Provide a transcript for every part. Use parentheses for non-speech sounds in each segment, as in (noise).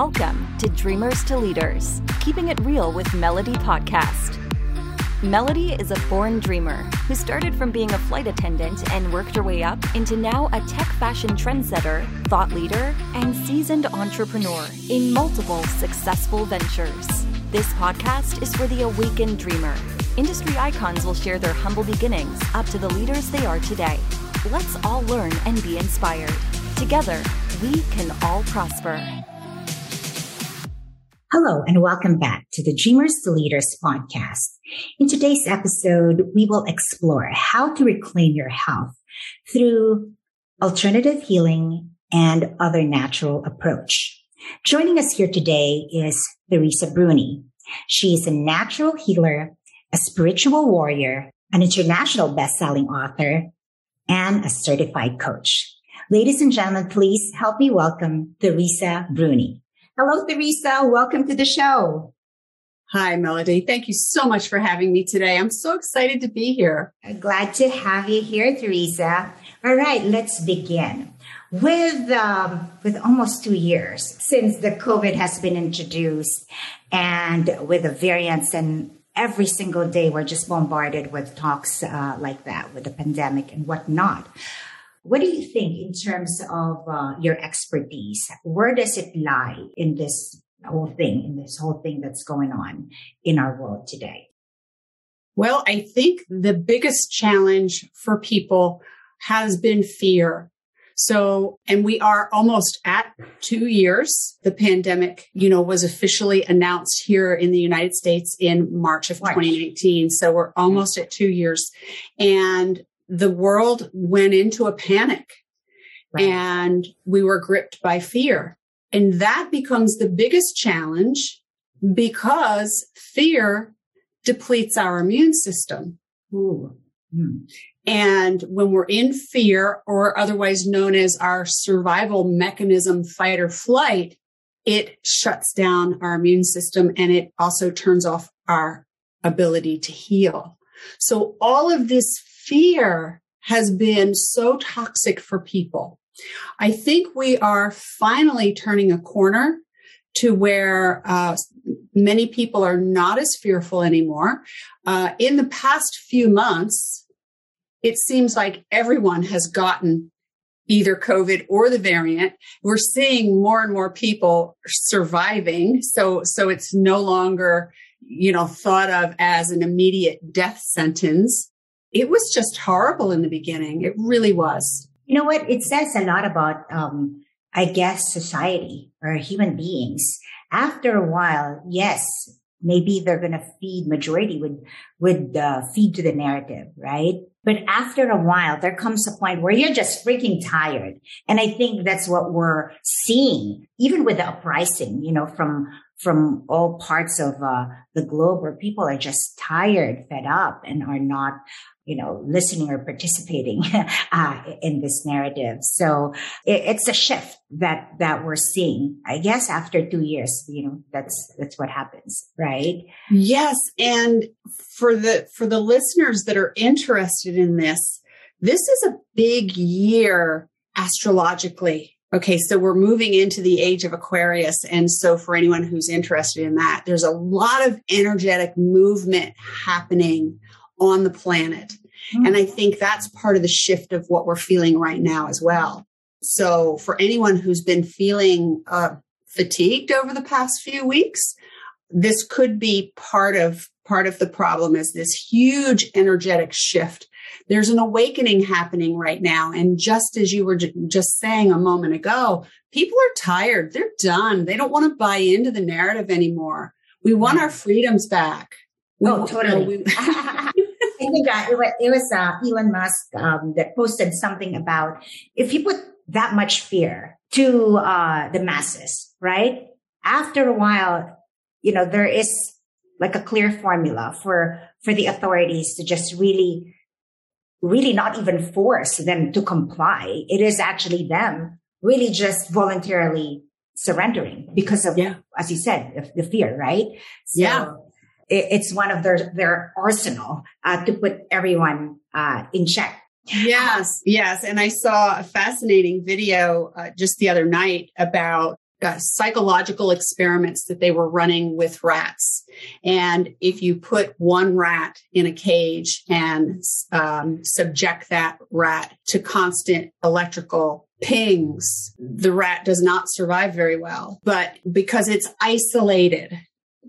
Welcome to Dreamers to Leaders, Keeping It Real with Melody podcast. Melody is a born dreamer who started from being a flight attendant and worked her way up into now a tech fashion trendsetter, thought leader, and seasoned entrepreneur in multiple successful ventures. This podcast is for the awakened dreamer. Industry icons will share their humble beginnings up to the leaders they are today. Let's all learn and be inspired. Together, we can all prosper. Hello and welcome back to the Dreamers to Leaders podcast. In today's episode, we will explore how to reclaim your health through alternative healing and other natural approach. Joining us here today is Teresa Bruni. She is a natural healer, a spiritual warrior, an international best-selling author, and a certified coach. Ladies and gentlemen, please help me welcome Teresa Bruni. Hello, Teresa. Welcome to the show. Hi, Melody. Thank you so much for having me today. I'm so excited to be here. Glad to have you here, Teresa. All right, let's begin. With um, with almost two years since the COVID has been introduced, and with the variants, and every single day we're just bombarded with talks uh, like that, with the pandemic and whatnot. What do you think in terms of uh, your expertise? Where does it lie in this whole thing, in this whole thing that's going on in our world today? Well, I think the biggest challenge for people has been fear. So, and we are almost at two years. The pandemic, you know, was officially announced here in the United States in March of 2019. So we're almost at two years. And the world went into a panic right. and we were gripped by fear. And that becomes the biggest challenge because fear depletes our immune system. Hmm. And when we're in fear or otherwise known as our survival mechanism, fight or flight, it shuts down our immune system and it also turns off our ability to heal. So all of this fear has been so toxic for people. I think we are finally turning a corner to where uh, many people are not as fearful anymore. Uh, in the past few months, it seems like everyone has gotten either COVID or the variant. We're seeing more and more people surviving. So, so it's no longer, you know, thought of as an immediate death sentence it was just horrible in the beginning. It really was. You know what? It says a lot about, um, I guess, society or human beings. After a while, yes, maybe they're going to feed majority would would uh, feed to the narrative, right? But after a while, there comes a point where you're just freaking tired, and I think that's what we're seeing, even with the uprising, you know, from from all parts of uh, the globe, where people are just tired, fed up, and are not you know, listening or participating (laughs) uh, in this narrative. So it, it's a shift that that we're seeing. I guess after two years, you know, that's that's what happens, right? Yes, and for the for the listeners that are interested in this, this is a big year astrologically. Okay, so we're moving into the age of Aquarius. And so for anyone who's interested in that, there's a lot of energetic movement happening on the planet. Mm-hmm. And I think that's part of the shift of what we're feeling right now as well. So for anyone who's been feeling uh, fatigued over the past few weeks, this could be part of part of the problem is this huge energetic shift. There's an awakening happening right now. And just as you were j- just saying a moment ago, people are tired. They're done. They don't want to buy into the narrative anymore. We want our freedoms back. We, oh, totally. You know, we, (laughs) (laughs) I think uh, it was, it was uh, Elon Musk um, that posted something about if you put that much fear to uh, the masses, right? After a while, you know, there is like a clear formula for for the authorities to just really, really not even force them to comply. It is actually them really just voluntarily surrendering because of, yeah. as you said, the, the fear, right? So, yeah it's one of their their arsenal uh, to put everyone uh, in check. Yes, yes, and I saw a fascinating video uh, just the other night about uh, psychological experiments that they were running with rats. And if you put one rat in a cage and um, subject that rat to constant electrical pings, the rat does not survive very well. But because it's isolated,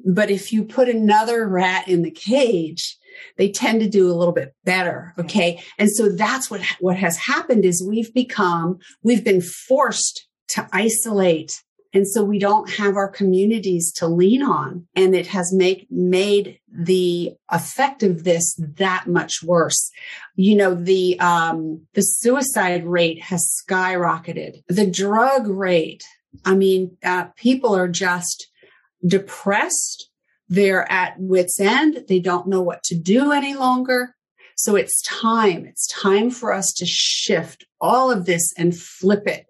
but if you put another rat in the cage, they tend to do a little bit better. Okay. And so that's what, what has happened is we've become, we've been forced to isolate and so we don't have our communities to lean on. And it has make, made the effect of this that much worse. You know, the, um, the suicide rate has skyrocketed. The drug rate. I mean, uh, people are just depressed. They're at wits end. They don't know what to do any longer. So it's time. It's time for us to shift all of this and flip it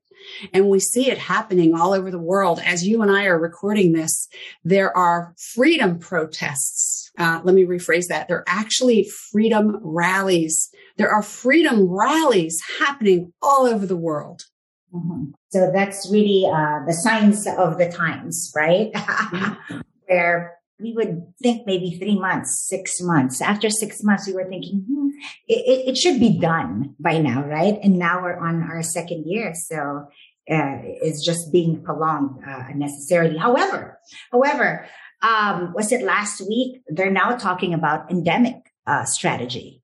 and we see it happening all over the world. As you and I are recording this, there are freedom protests. Uh, let me rephrase that. There are actually freedom rallies. There are freedom rallies happening all over the world. Mm-hmm. So that's really uh, the signs of the times, right? (laughs) Where we would think maybe three months, six months. After six months, we were thinking, hmm, it, it, should be done by now, right? And now we're on our second year. So uh, it's just being prolonged uh, unnecessarily. However, however, um, was it last week? They're now talking about endemic uh, strategy.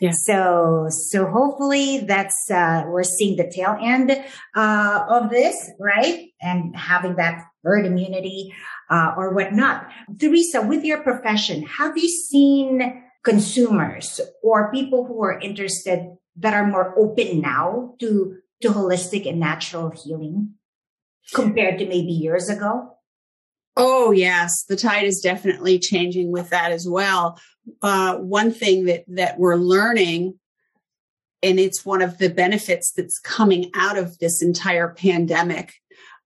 Yeah. So, so hopefully that's, uh, we're seeing the tail end, uh, of this, right? And having that herd immunity, uh, or whatnot. Teresa, with your profession, have you seen consumers or people who are interested that are more open now to, to holistic and natural healing compared to maybe years ago? Oh, yes. The tide is definitely changing with that as well. Uh, one thing that, that we're learning, and it's one of the benefits that's coming out of this entire pandemic,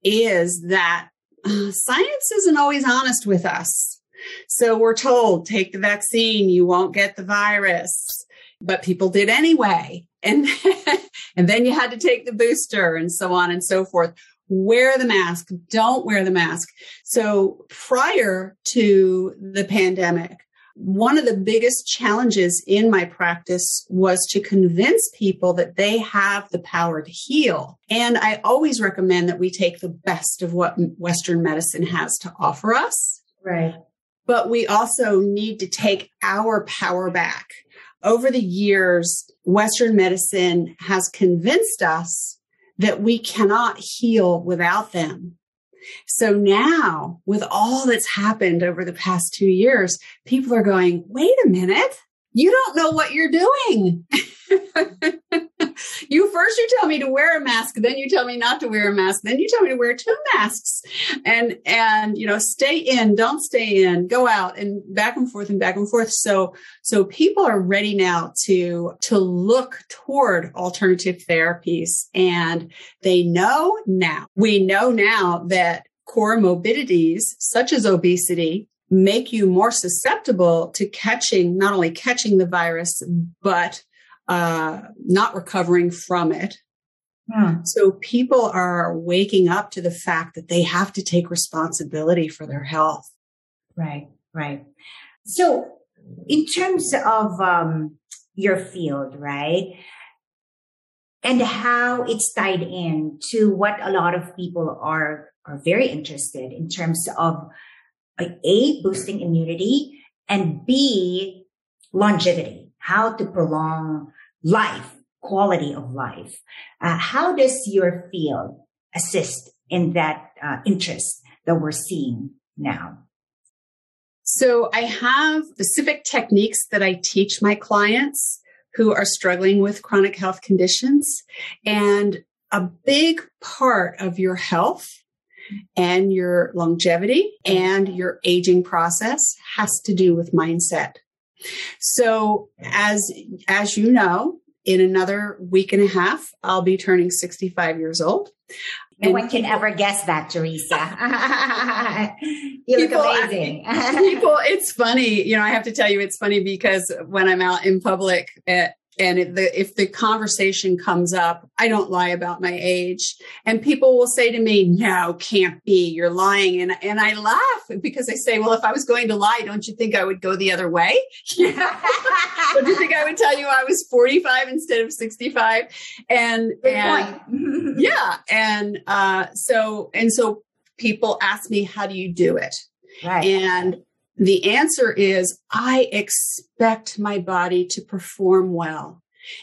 is that uh, science isn't always honest with us. So we're told take the vaccine, you won't get the virus, but people did anyway. And, (laughs) and then you had to take the booster and so on and so forth wear the mask, don't wear the mask. So prior to the pandemic, one of the biggest challenges in my practice was to convince people that they have the power to heal. And I always recommend that we take the best of what Western medicine has to offer us. Right. But we also need to take our power back. Over the years, Western medicine has convinced us that we cannot heal without them. So now with all that's happened over the past two years, people are going, wait a minute. You don't know what you're doing. (laughs) you first you tell me to wear a mask, then you tell me not to wear a mask, then you tell me to wear two masks. And and you know, stay in, don't stay in, go out and back and forth and back and forth. So so people are ready now to to look toward alternative therapies and they know now. We know now that comorbidities such as obesity make you more susceptible to catching not only catching the virus but uh, not recovering from it. Hmm. So people are waking up to the fact that they have to take responsibility for their health. Right, right. So, in terms of um, your field, right, and how it's tied in to what a lot of people are are very interested in terms of a, boosting immunity and B, longevity, how to prolong life, quality of life. Uh, how does your field assist in that uh, interest that we're seeing now? So I have specific techniques that I teach my clients who are struggling with chronic health conditions. And a big part of your health and your longevity mm-hmm. and your aging process has to do with mindset. So as, as you know, in another week and a half, I'll be turning 65 years old. No one can ever guess that, Teresa. (laughs) you look people, amazing. (laughs) people, it's funny. You know, I have to tell you, it's funny because when I'm out in public at, and if the, if the conversation comes up, I don't lie about my age. And people will say to me, no, can't be, you're lying. And, and I laugh because I say, well, if I was going to lie, don't you think I would go the other way? (laughs) don't you think I would tell you I was 45 instead of 65? And, and (laughs) yeah. And, uh, so, and so people ask me, how do you do it? right. And the answer is I expect my body to perform well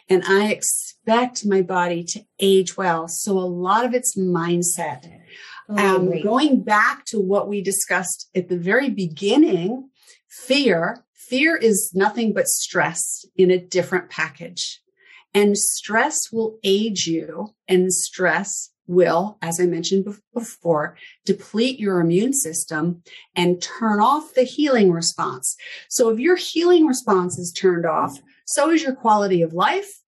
and I expect my body to age well. So a lot of it's mindset. Totally Um, going back to what we discussed at the very beginning, fear, fear is nothing but stress in a different package. And stress will age you and stress will, as I mentioned before, deplete your immune system and turn off the healing response. So if your healing response is turned off, so is your quality of life,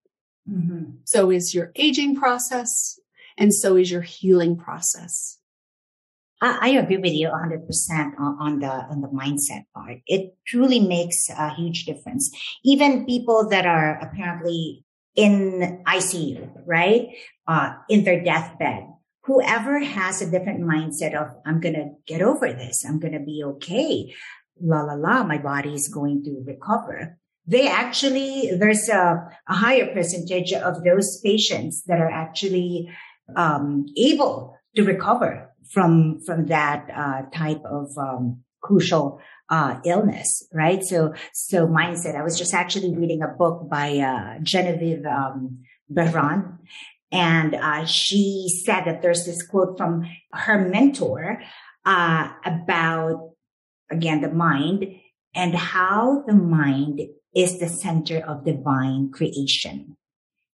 Mhm. so is your aging process, and so is your healing process. I, I agree with you 100% on, on the on the mindset part. It truly makes a huge difference. Even people that are apparently in ICU, right? Uh, in their deathbed, whoever has a different mindset of, I'm going to get over this. I'm going to be okay. La, la, la. My body is going to recover. They actually, there's a, a higher percentage of those patients that are actually, um, able to recover from, from that, uh, type of, um, crucial, uh, illness, right? So, so mindset. I was just actually reading a book by, uh, Genevieve, um. And, uh, she said that there's this quote from her mentor, uh, about, again, the mind and how the mind is the center of divine creation.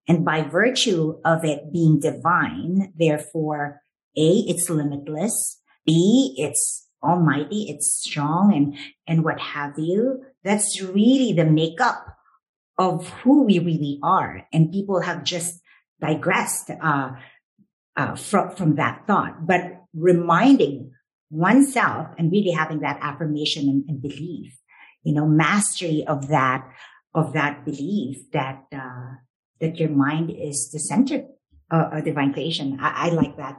And by virtue of it being divine, therefore, A, it's limitless. B, it's almighty. It's strong and, and what have you. That's really the makeup of who we really are. And people have just digressed, uh, uh, from, from that thought, but reminding oneself and really having that affirmation and, and belief, you know, mastery of that, of that belief that, uh, that your mind is the center of, of divine creation. I, I like that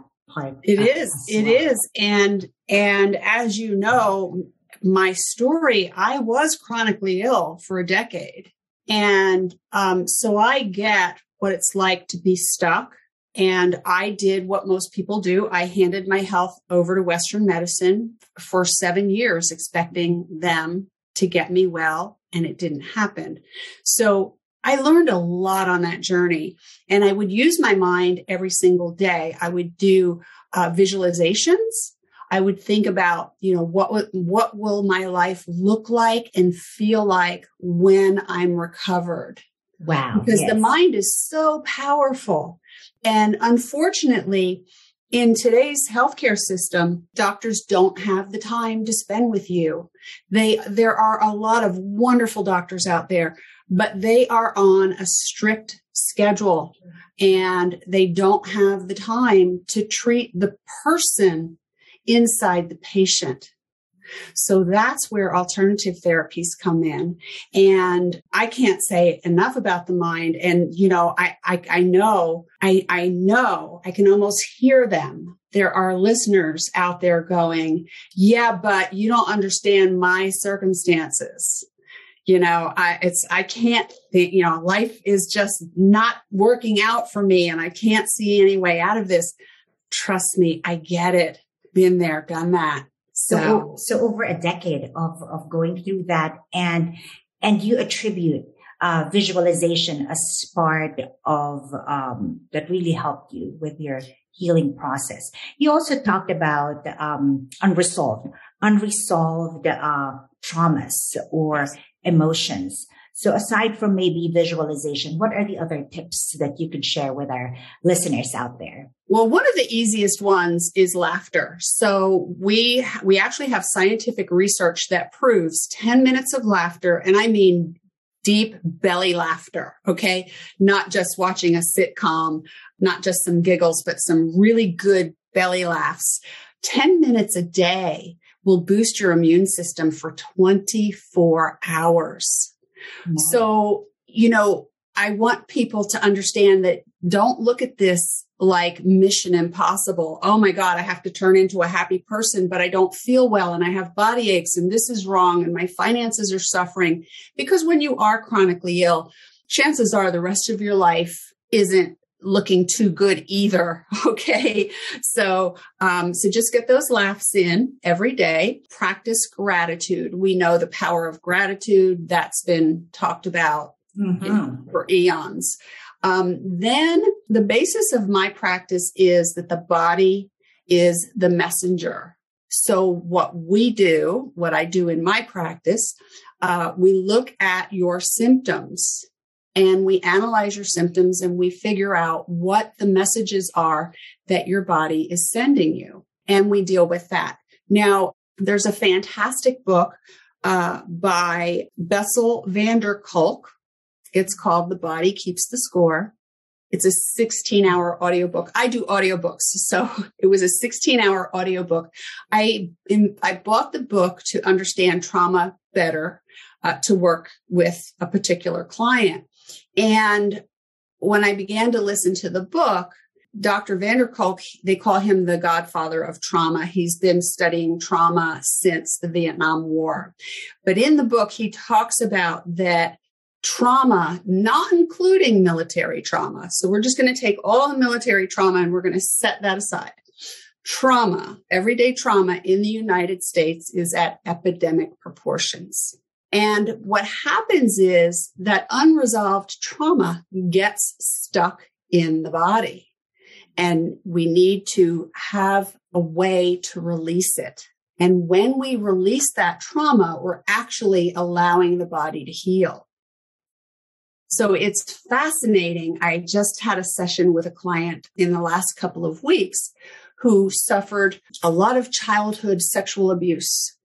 It is. It is. And and as you know, my story, I was chronically ill for a decade. And um, so I get what it's like to be stuck. And I did what most people do. I handed my health over to Western medicine for seven years, expecting them to get me well. And it didn't happen. So I learned a lot on that journey and I would use my mind every single day. I would do uh, visualizations. I would think about, you know, what would, what will my life look like and feel like when I'm recovered? Wow. Because yes. the mind is so powerful. And unfortunately, in today's healthcare system, doctors don't have the time to spend with you. They, there are a lot of wonderful doctors out there, but they are on a strict schedule and they don't have the time to treat the person inside the patient. So that's where alternative therapies come in. And I can't say enough about the mind. And, you know, I, I, I know, I, I know, I can almost hear them. There are listeners out there going, yeah, but you don't understand my circumstances. You know, I, it's, I can't think, you know, life is just not working out for me and I can't see any way out of this. Trust me, I get it. Been there, done that. So, So, over a decade of, of going through that and, and you attribute, uh, visualization as part of, um, that really helped you with your healing process. You also talked about, um, unresolved, unresolved, uh, traumas or emotions. So aside from maybe visualization, what are the other tips that you could share with our listeners out there? Well, one of the easiest ones is laughter. So we, we actually have scientific research that proves 10 minutes of laughter. And I mean deep belly laughter. Okay. Not just watching a sitcom, not just some giggles, but some really good belly laughs. 10 minutes a day will boost your immune system for 24 hours. So, you know, I want people to understand that don't look at this like mission impossible. Oh my God, I have to turn into a happy person, but I don't feel well and I have body aches and this is wrong and my finances are suffering. Because when you are chronically ill, chances are the rest of your life isn't looking too good either. (laughs) Okay. So, um, so just get those laughs in every day. Practice gratitude. We know the power of gratitude that's been talked about mm-hmm. for eons. Um, then the basis of my practice is that the body is the messenger. So what we do, what I do in my practice, uh, we look at your symptoms and we analyze your symptoms and we figure out what the messages are that your body is sending you. And we deal with that. Now, there's a fantastic book uh, by Bessel van der Kolk. It's called The Body Keeps the Score. It's a 16 hour audiobook. I do audiobooks. So (laughs) it was a 16 hour audiobook. I, in, I bought the book to understand trauma better, uh, to work with a particular client. And when I began to listen to the book, Dr. van der Kolk, they call him the godfather of trauma. He's been studying trauma since the Vietnam War. But in the book, he talks about that trauma, not including military trauma. So we're just going to take all the military trauma and we're going to set that aside. Trauma, everyday trauma in the United States is at epidemic proportions. And what happens is that unresolved trauma gets stuck in the body. And we need to have a way to release it. And when we release that trauma, we're actually allowing the body to heal. So it's fascinating. I just had a session with a client in the last couple of weeks who suffered a lot of childhood sexual abuse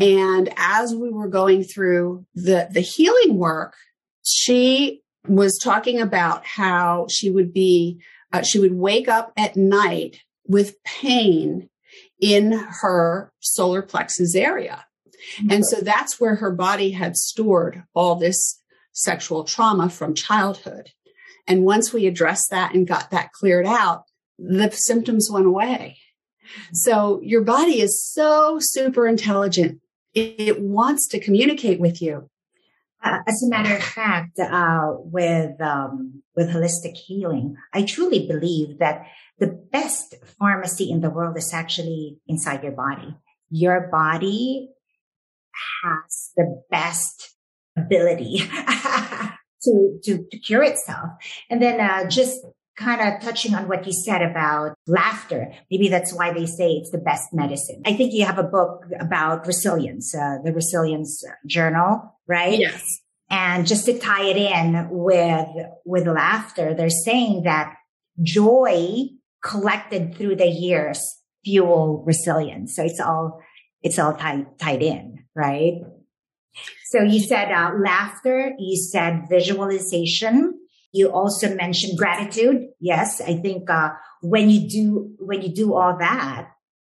and as we were going through the, the healing work, she was talking about how she would be, uh, she would wake up at night with pain in her solar plexus area. And so that's where her body had stored all this sexual trauma from childhood. And once we addressed that and got that cleared out, the symptoms went away. So your body is so super intelligent. It, it wants to communicate with you. Uh, as a matter of fact, uh, with um, with holistic healing, I truly believe that the best pharmacy in the world is actually inside your body. Your body has the best ability to, (laughs) to, to cure itself. And then, uh, just kind of touching on what you said about laughter. Maybe that's why they say it's the best medicine. I think you have a book about resilience, uh, the resilience journal, right? Yes. And just to tie it in with, with laughter, they're saying that joy collected through the years fuel resilience. So it's all, it's all tied, tied in, right? So you said uh, laughter, you said visualization, you also mentioned gratitude. Yes, I think uh, when you do when you do all that,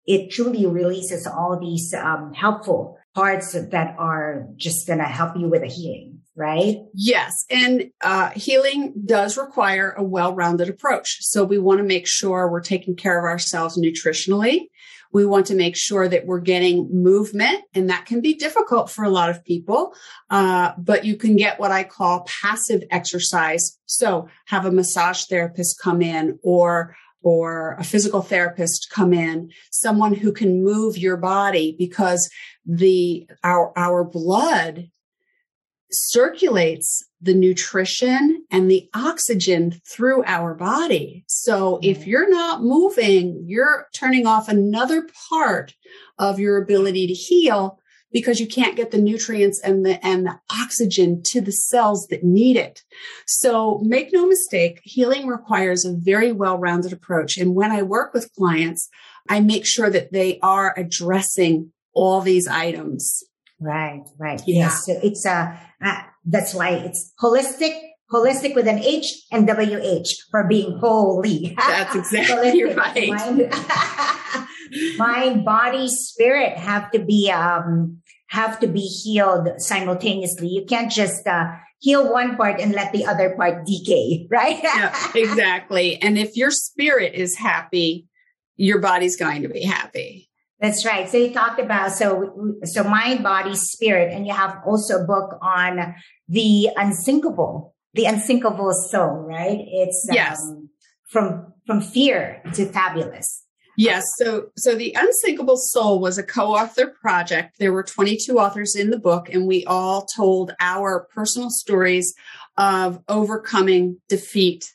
it truly releases all these um, helpful parts that are just going to help you with the healing right? Yes. And uh, healing does require a well rounded approach. So we want to make sure we're taking care of ourselves nutritionally. We want to make sure that we're getting movement, and that can be difficult for a lot of people. Uh, but you can get what I call passive exercise. So have a massage therapist come in or or a physical therapist come in, someone who can move your body because the our our blood circulates the nutrition and the oxygen through our body. So if mm-hmm. you're not moving, you're turning off another part of your ability to heal because you can't get the nutrients and the and the oxygen to the cells that need it. So make no mistake, healing requires a very well-rounded approach. And when I work with clients, I make sure that they are addressing all these items. Right, right. Yeah. Yes. So it's a, uh, that's why it's holistic, holistic with an H and WH for being holy. That's (laughs) exactly right. Mind, (laughs) mind, body, spirit have to be, um, have to be healed simultaneously. You can't just uh, heal one part and let the other part decay, (laughs) right? yeah, exactly. And if your spirit is happy, your body's going to be happy. That's right. So you talked about so so mind, body, spirit, and you have also a book on the unsinkable, the unsinkable soul, right? It's yes. Um, from from fear to fabulous. Yes. So, so the Unsinkable Soul was a co-author project. There were 22 authors in the book and we all told our personal stories of overcoming defeat.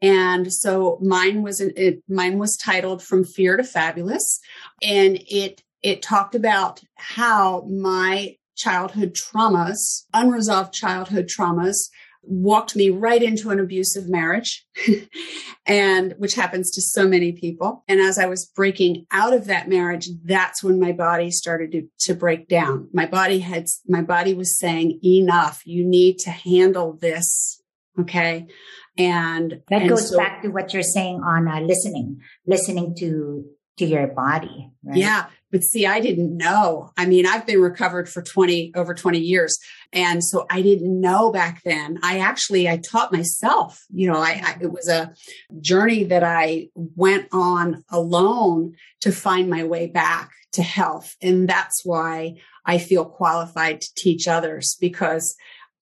And so mine was, it, mine was titled From Fear to Fabulous. And it, it talked about how my childhood traumas, unresolved childhood traumas walked me right into an abusive marriage (laughs) and which happens to so many people. And as i was breaking out of that marriage that's when my body started to, to break down. My body had my body was saying enough. You need to handle this. Okay? And that and goes so, back to what you're saying on uh, listening listening to to your body right? yeah but see, I didn't know. I mean, I've been recovered for 20, over 20 years. And so I didn't know back then. I actually, I taught myself, you know, I, I, it was a journey that I went on alone to find my way back to health. And that's why I feel qualified to teach others because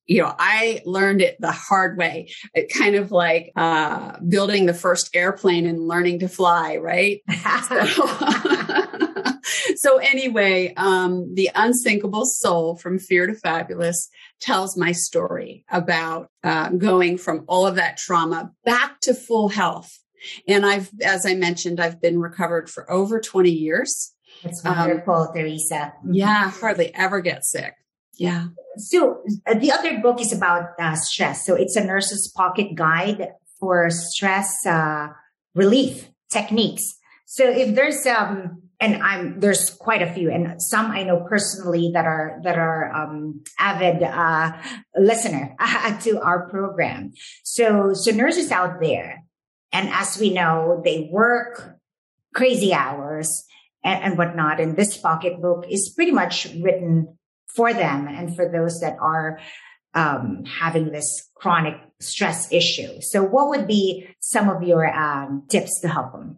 you know, I learned it the hard way. It kind of like uh, building the first airplane and learning to fly, right? (laughs) so, (laughs) so anyway, um, the unsinkable soul from fear to fabulous tells my story about uh, going from all of that trauma back to full health. And I've, as I mentioned, I've been recovered for over 20 years. That's wonderful, um, Teresa. Mm-hmm. Yeah, hardly ever get sick. Yeah. So uh, the other book is about uh, stress. So it's a nurse's pocket guide for stress uh, relief techniques. So if there's um and I'm there's quite a few, and some I know personally that are that are um, avid uh, listener (laughs) to our program. So so nurses out there, and as we know, they work crazy hours and, and whatnot. And this pocketbook is pretty much written for them and for those that are um, having this chronic stress issue. So, what would be some of your um, tips to help them?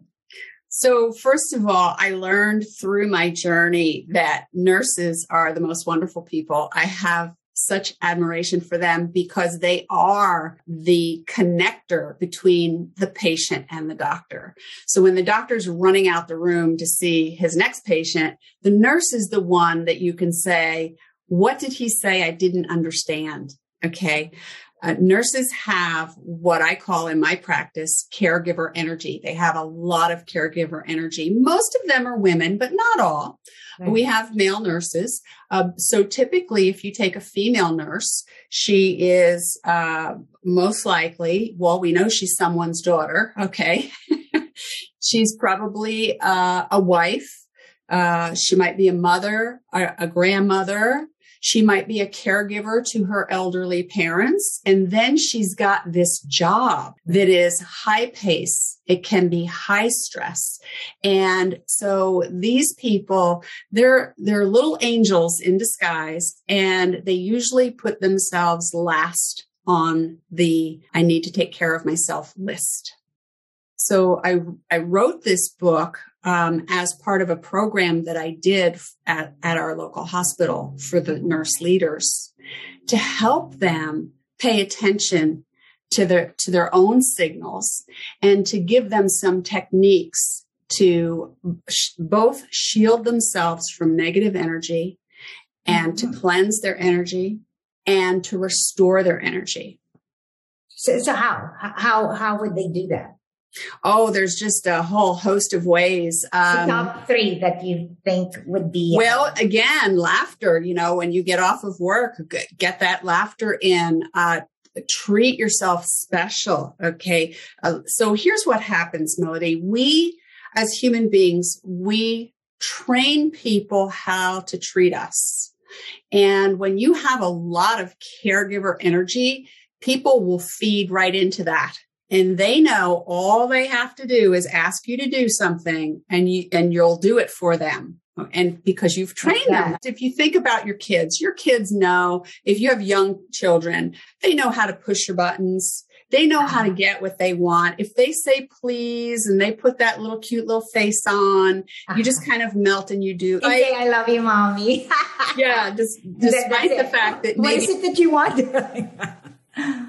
So, first of all, I learned through my journey that nurses are the most wonderful people. I have such admiration for them because they are the connector between the patient and the doctor. So when the doctor's running out the room to see his next patient, the nurse is the one that you can say, what did he say I didn't understand? Okay. Uh, nurses have what I call in my practice caregiver energy. They have a lot of caregiver energy. Most of them are women, but not all. Right. We have male nurses. Uh, so typically, if you take a female nurse, she is uh, most likely, well, we know she's someone's daughter. Okay. (laughs) she's probably uh, a wife. Uh, she might be a mother, a, a grandmother, she might be a caregiver to her elderly parents. And then she's got this job that is high pace. It can be high stress. And so these people, they're, they're little angels in disguise and they usually put themselves last on the I need to take care of myself list. So I, I wrote this book um, as part of a program that I did at, at our local hospital for the nurse leaders to help them pay attention to their to their own signals and to give them some techniques to sh- both shield themselves from negative energy and mm-hmm. to cleanse their energy and to restore their energy. So, so how how how would they do that? Oh, there's just a whole host of ways. Um, top three that you think would be. Well, again, laughter, you know, when you get off of work, get that laughter in. Uh, treat yourself special. Okay. Uh, so here's what happens, Melody. We, as human beings, we train people how to treat us. And when you have a lot of caregiver energy, people will feed right into that and they know all they have to do is ask you to do something and you and you'll do it for them and because you've trained them. If you think about your kids, your kids know if you have young children, they know how to push your buttons. They know how to uh-huh. get what they want. If they say please and they put that little cute little face on, uh-huh. you just uh-huh. kind of melt and you do. I, say, I love you, mommy. yeah, just, (laughs) despite the fact that maybe, what is it that you want? (laughs)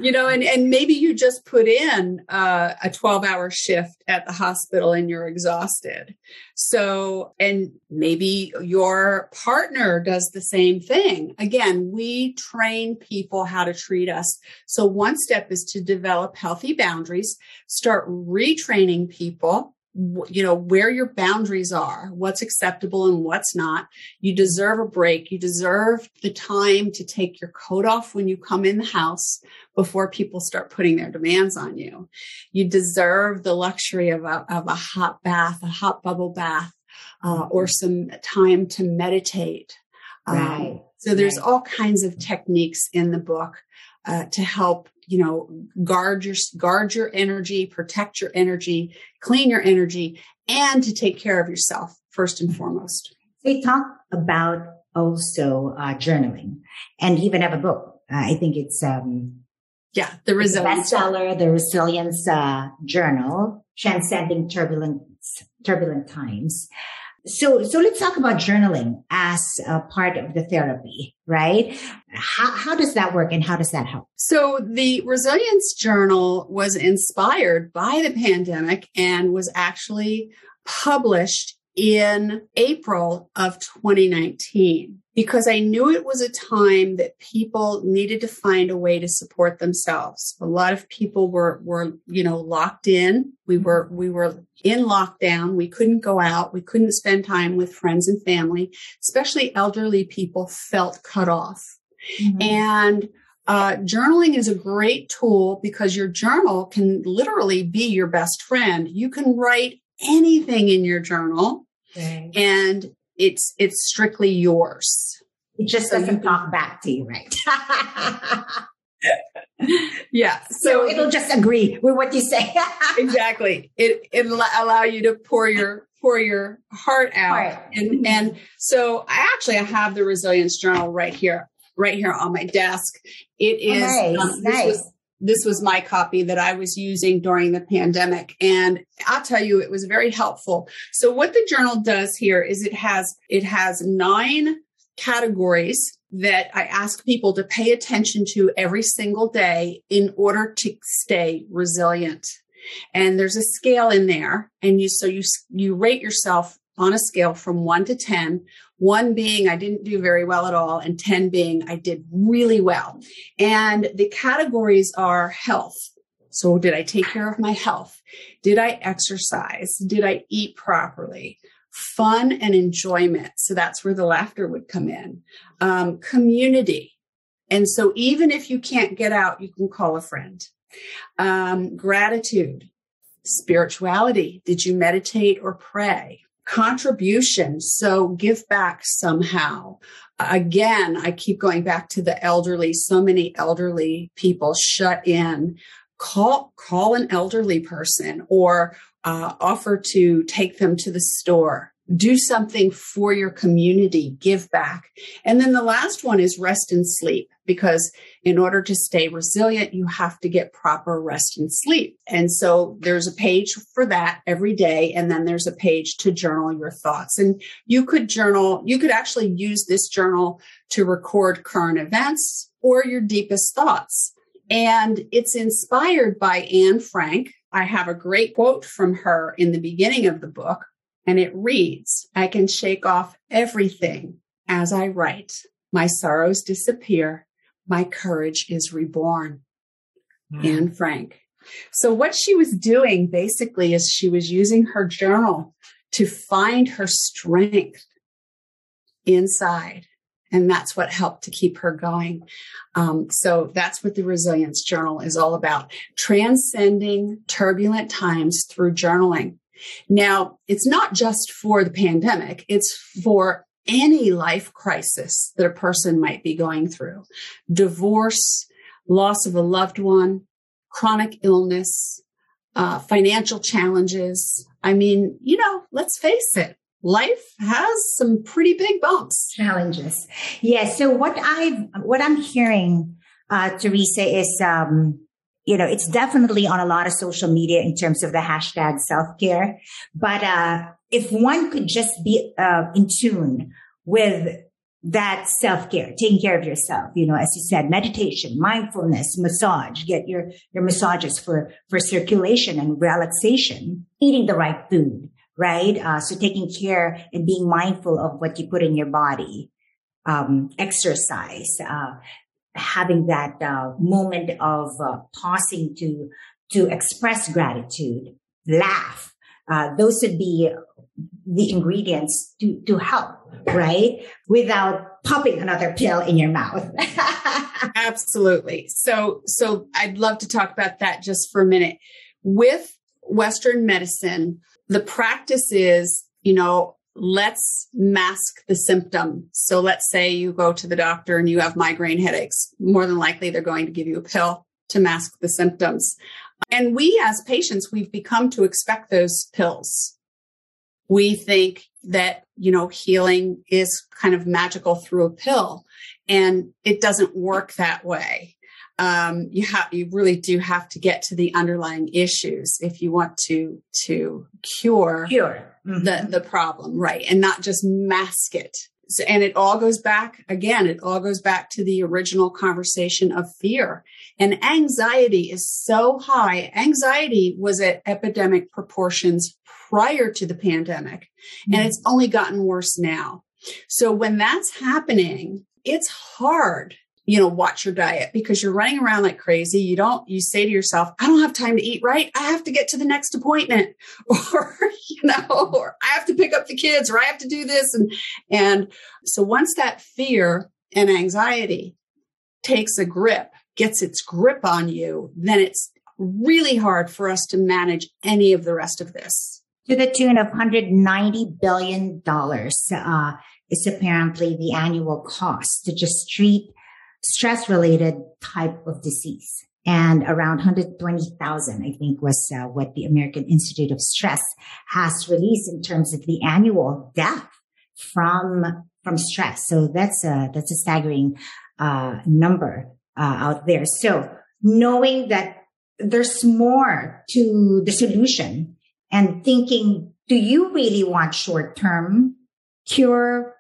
you know, and, and maybe you just put in uh, a 12 hour shift at the hospital and you're exhausted. So, and maybe your partner does the same thing. Again, we train people how to treat us. So one step is to develop healthy boundaries, start retraining people you know where your boundaries are what's acceptable and what's not. You deserve a break. You deserve the time to take your coat off when you come in the house before people start putting their demands on you. You deserve the luxury of a, of a hot bath a hot bubble bath uh, or some time to meditate. Um, right. Um, so there's right. all kinds of techniques in the book uh, to help you know, guard your, guard your energy, protect your energy, clean your energy, and to take care of yourself first and foremost. They talk about also uh, journaling and even have a book. Uh, I think it's, um, yeah, the resilience bestseller, the resilience, uh, journal, transcending turbulent, turbulent times. So, so let's talk about journaling as a part of the therapy, right? How, how does that work and how does that help? So the resilience journal was inspired by the pandemic and was actually published in April of 2019 because I knew it was a time that people needed to find a way to support themselves. A lot of people were, were, you know, locked in. We were, we were in lockdown. We couldn't go out. We couldn't spend time with friends and family, especially elderly people felt cut off. Mm-hmm. And uh, journaling is a great tool because your journal can literally be your best friend. You can write anything in your journal okay. and it's it's strictly yours. It just so doesn't talk back to you, right? (laughs) yeah. So, so, it'll just agree with what you say. (laughs) exactly. It it'll allow you to pour your pour your heart out. Right. And and so I actually I have the resilience journal right here, right here on my desk. It is is oh, nice. Um, nice. This was my copy that I was using during the pandemic. And I'll tell you, it was very helpful. So what the journal does here is it has, it has nine categories that I ask people to pay attention to every single day in order to stay resilient. And there's a scale in there. And you, so you, you rate yourself on a scale from one to 10, one being I didn't do very well at all, and 10 being I did really well. And the categories are health. So did I take care of my health? Did I exercise? Did I eat properly? Fun and enjoyment. So that's where the laughter would come in. Um, community. And so even if you can't get out, you can call a friend. Um, gratitude, spirituality. Did you meditate or pray? Contribution. So give back somehow. Again, I keep going back to the elderly. So many elderly people shut in. Call, call an elderly person or uh, offer to take them to the store do something for your community, give back. And then the last one is rest and sleep because in order to stay resilient, you have to get proper rest and sleep. And so there's a page for that every day. And then there's a page to journal your thoughts. And you could journal, you could actually use this journal to record current events or your deepest thoughts. And it's inspired by Anne Frank. I have a great quote from her in the beginning of the book and it reads, I can shake off everything as I write. My sorrows disappear. My courage is reborn. Mm. Anne Frank. So what she was doing basically is she was using her journal to find her strength inside. And that's what helped to keep her going. Um, so that's what the resilience journal is all about. Transcending turbulent times through journaling. Now, it's not just for the pandemic, it's for any life crisis that a person might be going through divorce, loss of a loved one, chronic illness, uh, financial challenges. I mean, you know, let's face it. life has some pretty big bumps. Challenges. Yeah. So what I what I'm hearing, uh, Teresa, is um, you know, it's definitely on a lot of social media in terms of the hashtag self care. But uh, if one could just be uh, in tune with that self care, taking care of yourself, you know, as you said, meditation, mindfulness, massage, get your, your massages for, for circulation and relaxation, eating the right food, right? Uh, so taking care and being mindful of what you put in your body, um, exercise, uh, having that uh, moment of uh, pausing to to express gratitude, laugh. Uh, those would be the ingredients to to help, right? Without popping another pill in your mouth. (laughs) Absolutely. So so I'd love to talk about that just for a minute. With Western medicine, the practice is, you know, let's mask the symptom. So let's say you go to the doctor and you have migraine headaches. More than likely, they're going to give you a pill to mask the symptoms. And we as patients, we've become to expect those pills. We think that, you know, healing is kind of magical through a pill and it doesn't work that way. Um, you have, you really do have to get to the underlying issues if you want to, to cure, cure mm-hmm. the, the problem, right? And not just mask it. So, and it all goes back again, it all goes back to the original conversation of fear. And anxiety is so high. Anxiety was at epidemic proportions prior to the pandemic, mm-hmm. and it's only gotten worse now. So when that's happening, it's hard you know, watch your diet because you're running around like crazy. You don't, you say to yourself, I don't have time to eat right. I have to get to the next appointment (laughs) or, you know, or I have to pick up the kids or I have to do this. And, and so once that fear and anxiety takes a grip, gets its grip on you, then it's really hard for us to manage any of the rest of this. To the tune of $190 billion uh, is apparently the annual cost to just treat stress related type of disease. And around 120,000, I think, was uh, what the American Institute of Stress has released in terms of the annual death from from stress. So that's a that's a staggering uh, number uh, out there. So knowing that there's more to the solution and thinking, do you really want short term cure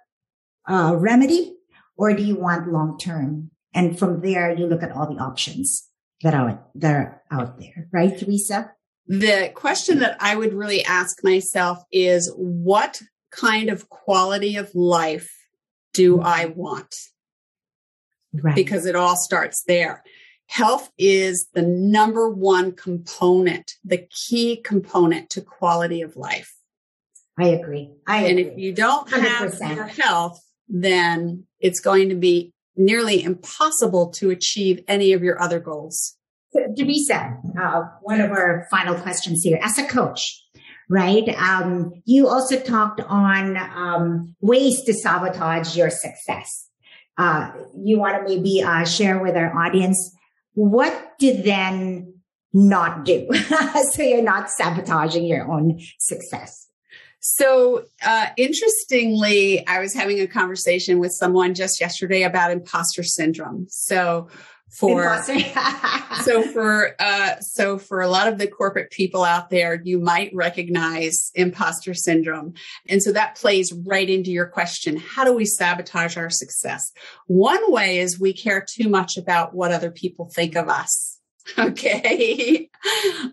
uh, remedy or do you want long term? And from there, you look at all the options that are, that are out there, right, Teresa? The question that I would really ask myself is what kind of quality of life do mm-hmm. I want? Right. Because it all starts there. Health is the number one component, the key component to quality of life. I agree. I and agree. if you don't 100%. have your health, then it's going to be nearly impossible to achieve any of your other goals. Teresa, uh, one of our final questions here. As a coach, right? Um, you also talked on um, ways to sabotage your success. Uh, you want to maybe uh, share with our audience what to then not do (laughs) so you're not sabotaging your own success. So, uh, interestingly, I was having a conversation with someone just yesterday about imposter syndrome. So, for (laughs) so for uh, so for a lot of the corporate people out there, you might recognize imposter syndrome, and so that plays right into your question: How do we sabotage our success? One way is we care too much about what other people think of us. (laughs) Okay.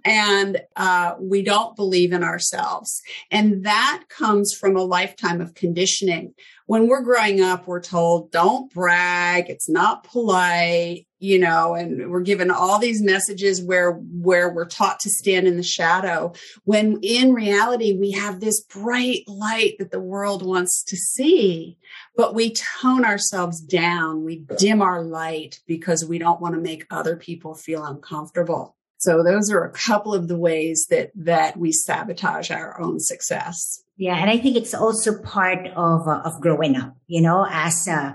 and uh, we don't believe in ourselves. And that comes from a lifetime of conditioning. When we're growing up, we're told, don't brag. It's not polite, you know, and we're given all these messages where, where we're taught to stand in the shadow. When in reality, we have this bright light that the world wants to see but we tone ourselves down. We dim our light because we don't want to make other people feel uncomfortable. So those are a couple of the ways that, that we sabotage our own success. Yeah. And I think it's also part of, uh, of growing up, you know, as, uh,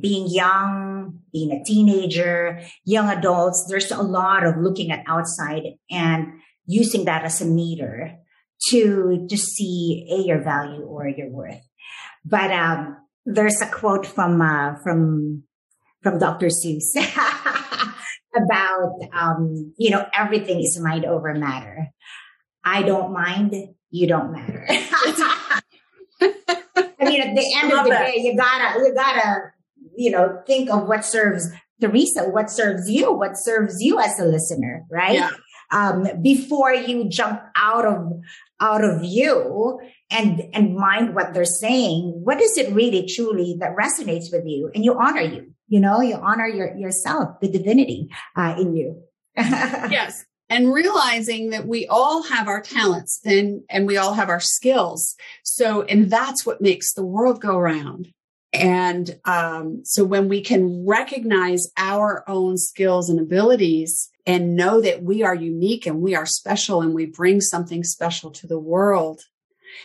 being young, being a teenager, young adults, there's a lot of looking at outside and using that as a meter to to see a your value or your worth. But um, there's a quote from uh, from from Dr. Seuss (laughs) about um, you know everything is mind over matter. I don't mind, you don't matter. (laughs) (laughs) I mean, at the end of the day, you gotta you gotta you know think of what serves Teresa, what serves you, what serves you as a listener, right? Yeah. Um, before you jump out of out of you and and mind what they're saying, what is it really truly that resonates with you, and you honor you. You know, you honor your yourself, the divinity uh, in you. (laughs) yes, and realizing that we all have our talents and and we all have our skills. So, and that's what makes the world go round. And um, so when we can recognize our own skills and abilities and know that we are unique and we are special and we bring something special to the world.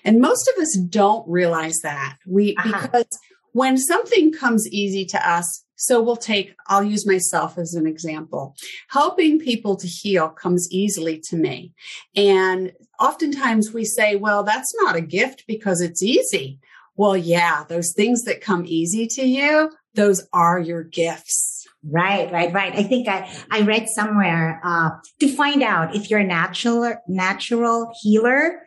And most of us don't realize that we, uh-huh. because when something comes easy to us, so we'll take, I'll use myself as an example. Helping people to heal comes easily to me. And oftentimes we say, well, that's not a gift because it's easy. Well, yeah, those things that come easy to you, those are your gifts. Right, right, right. I think I, I read somewhere, uh, to find out if you're a natural, natural healer.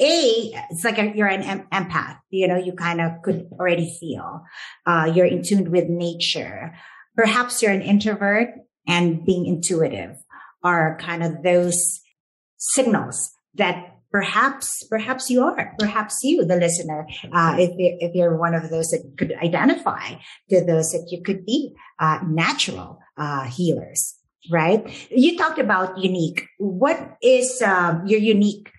A, it's like a, you're an empath, you know, you kind of could already feel, uh, you're in tune with nature. Perhaps you're an introvert and being intuitive are kind of those signals that perhaps perhaps you are perhaps you the listener uh, if, if you're one of those that could identify to those that you could be uh, natural uh, healers right you talked about unique what is um, your unique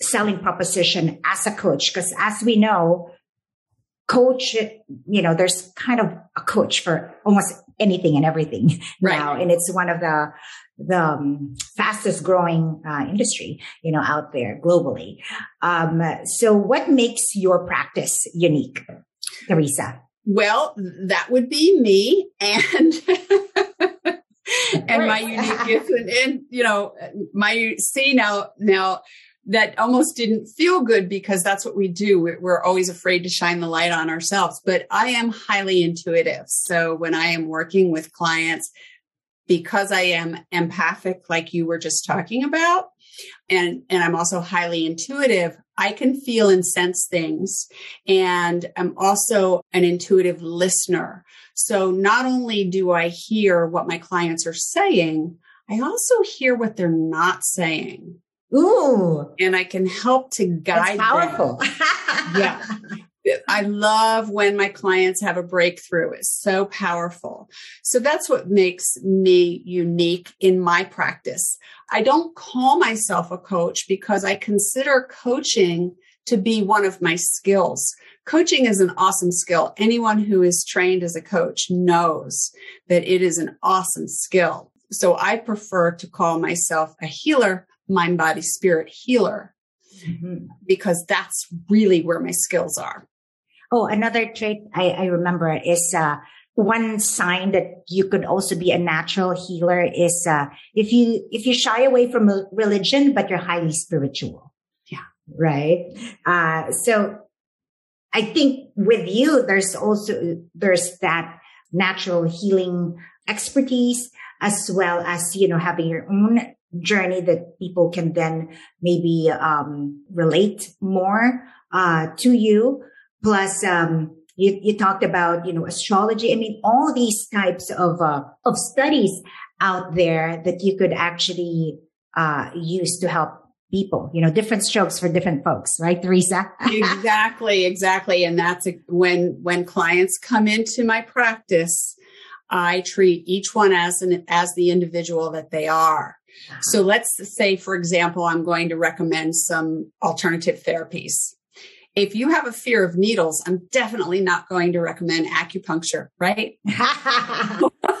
selling proposition as a coach because as we know coach you know there's kind of a coach for almost anything and everything (laughs) right. now and it's one of the the um, fastest growing uh, industry, you know, out there globally. Um, so what makes your practice unique, Teresa? Well, that would be me and (laughs) and my unique and, and you know my see now now that almost didn't feel good because that's what we do. We're always afraid to shine the light on ourselves, but I am highly intuitive. So when I am working with clients, because I am empathic, like you were just talking about, and, and I'm also highly intuitive, I can feel and sense things. And I'm also an intuitive listener. So not only do I hear what my clients are saying, I also hear what they're not saying. Ooh. And I can help to guide That's powerful. (laughs) yeah. I love when my clients have a breakthrough. It's so powerful. So that's what makes me unique in my practice. I don't call myself a coach because I consider coaching to be one of my skills. Coaching is an awesome skill. Anyone who is trained as a coach knows that it is an awesome skill. So I prefer to call myself a healer, mind, body, spirit healer. Mm-hmm. Because that's really where my skills are. Oh, another trait I, I remember is uh, one sign that you could also be a natural healer is uh, if you if you shy away from religion, but you're highly spiritual. Yeah. Right. Uh, so I think with you, there's also there's that natural healing expertise as well as you know having your own journey that people can then maybe um, relate more uh, to you Plus, um, you, you talked about, you know, astrology. I mean, all these types of, uh, of studies out there that you could actually, uh, use to help people, you know, different strokes for different folks, right, Teresa? (laughs) exactly, exactly. And that's a, when, when clients come into my practice, I treat each one as an, as the individual that they are. So let's say, for example, I'm going to recommend some alternative therapies if you have a fear of needles, I'm definitely not going to recommend acupuncture, right? (laughs)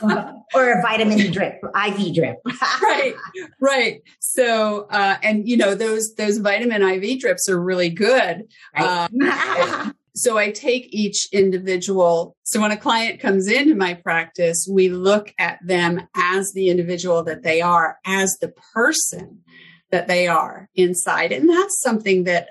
(laughs) or a vitamin drip, IV drip. (laughs) right, right. So, uh, and you know, those, those vitamin IV drips are really good. Right. Um, so I take each individual. So when a client comes into my practice, we look at them as the individual that they are, as the person that they are inside. And that's something that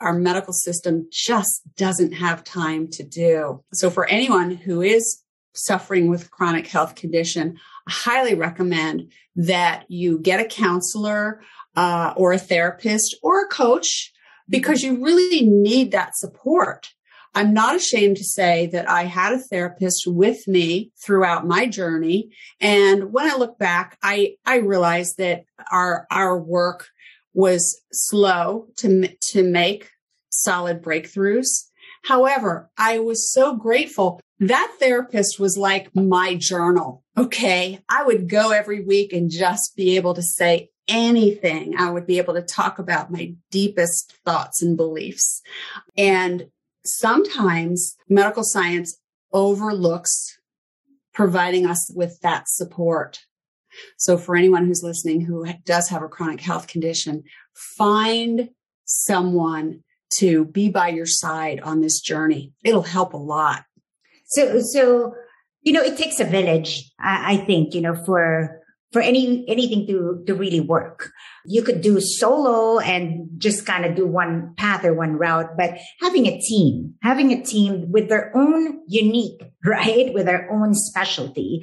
our medical system just doesn't have time to do. So for anyone who is suffering with chronic health condition, I highly recommend that you get a counselor uh, or a therapist or a coach because you really need that support. I'm not ashamed to say that I had a therapist with me throughout my journey. And when I look back, I, I realized that our, our work was slow to, to make solid breakthroughs. However, I was so grateful. That therapist was like my journal. Okay. I would go every week and just be able to say anything. I would be able to talk about my deepest thoughts and beliefs. And sometimes medical science overlooks providing us with that support. So for anyone who's listening who does have a chronic health condition, find someone to be by your side on this journey. It'll help a lot. So, so, you know, it takes a village, I, I think, you know, for for any anything to to really work. You could do solo and just kind of do one path or one route, but having a team, having a team with their own unique, (laughs) right, with their own specialty,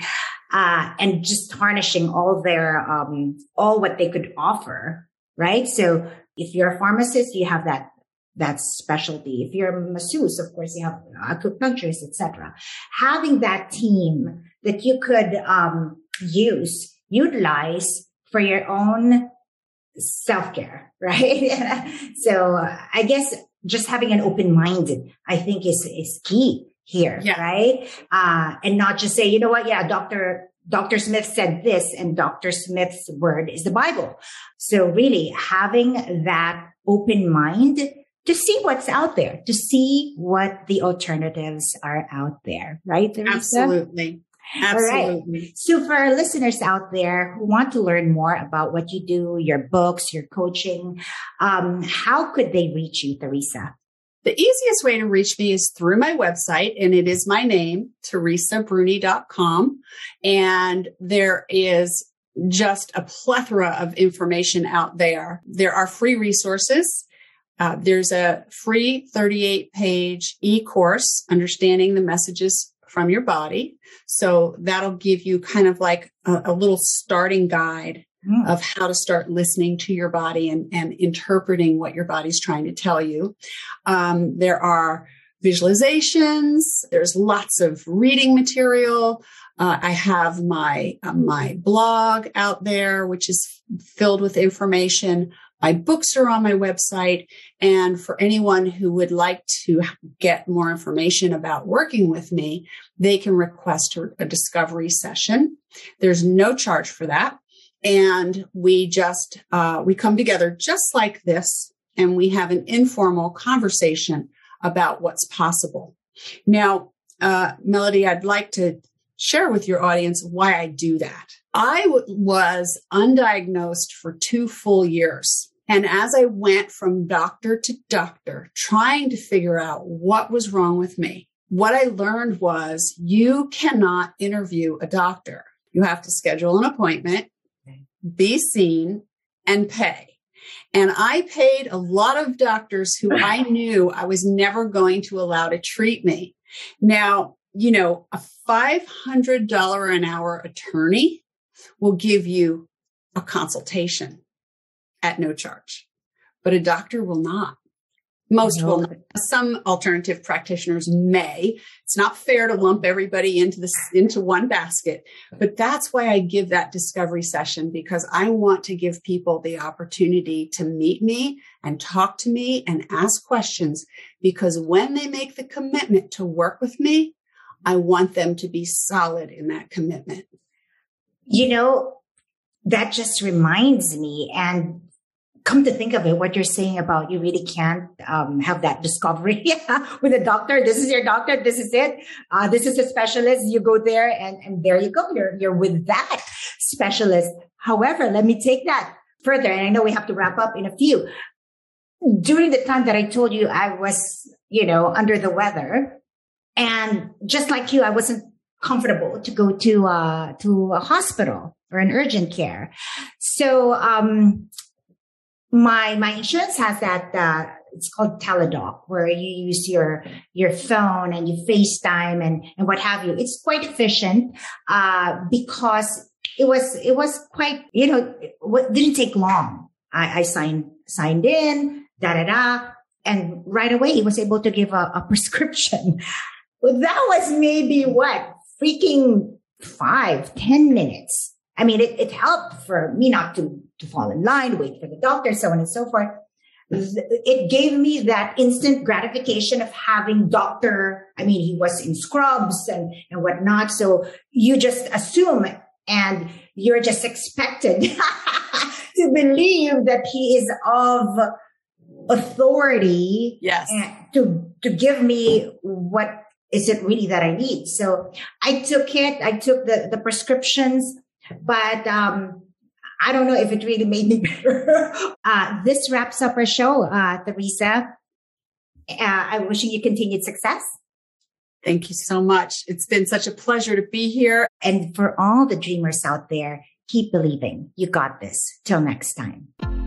uh, and just harnessing all their um, all what they could offer, right? So if you're a pharmacist, you have that that specialty. If you're a masseuse, of course, you have acupuncturist, etc. Having that team that you could um, use utilize for your own self care, (laughs) right? so I guess just having an open mind, I think is, is key here, yeah. right? Uh, and not just say, you know what? Yeah, Dr. Dr. Smith said this and Dr. Smith's word is the Bible. So really having that open mind to see what's out there, to see what the alternatives are out there, right? Teresa? Absolutely. Absolutely. Right. So for our listeners out there who want to learn more about what you do, your books, your coaching, um, how could they reach you, Teresa? The easiest way to reach me is through my website, and it is my name, teresabruni.com. And there is just a plethora of information out there. There are free resources. Uh, there's a free 38 page e course, Understanding the Messages from your body. So that'll give you kind of like a, a little starting guide mm. of how to start listening to your body and, and interpreting what your body's trying to tell you. Um, there are visualizations. There's lots of reading material. Uh, I have my uh, my blog out there, which is filled with information my books are on my website. And for anyone who would like to get more information about working with me, they can request a discovery session. There's no charge for that. And we just, uh, we come together just like this and we have an informal conversation about what's possible. Now, uh, Melody, I'd like to share with your audience why I do that. I w- was undiagnosed for two full years. And as I went from doctor to doctor, trying to figure out what was wrong with me, what I learned was you cannot interview a doctor. You have to schedule an appointment, be seen, and pay. And I paid a lot of doctors who I (laughs) knew I was never going to allow to treat me. Now, you know, a $500 an hour attorney will give you a consultation at no charge, but a doctor will not. Most no. will not. Some alternative practitioners may. It's not fair to lump everybody into this, into one basket, but that's why I give that discovery session because I want to give people the opportunity to meet me and talk to me and ask questions because when they make the commitment to work with me, I want them to be solid in that commitment. You know, that just reminds me and come to think of it, what you're saying about you really can't um, have that discovery (laughs) with a doctor. This is your doctor. This is it. Uh, this is a specialist. You go there and, and there you go. You're, you're with that specialist. However, let me take that further. And I know we have to wrap up in a few. During the time that I told you I was, you know, under the weather and just like you, I wasn't comfortable to go to, uh, to a hospital or an urgent care. So, um, my my insurance has that uh, it's called Teladoc where you use your your phone and you facetime and and what have you. It's quite efficient uh, because it was it was quite you know didn't take long. I, I signed signed in da da da and right away he was able to give a, a (laughs) prescription. Well, that was maybe what freaking five ten minutes I mean, it, it helped for me not to, to fall in line, wait for the doctor, so on and so forth. It gave me that instant gratification of having doctor. I mean, he was in scrubs and, and whatnot. So you just assume and you're just expected (laughs) to believe that he is of authority. Yes. To, to give me what is it really that I need? So I took it. I took the, the prescriptions but um, I don't know if it really made me (laughs) better. uh, this wraps up our show, uh, Teresa. Uh, I'm wishing you continued success. Thank you so much. It's been such a pleasure to be here. And for all the dreamers out there, keep believing. You got this. Till next time.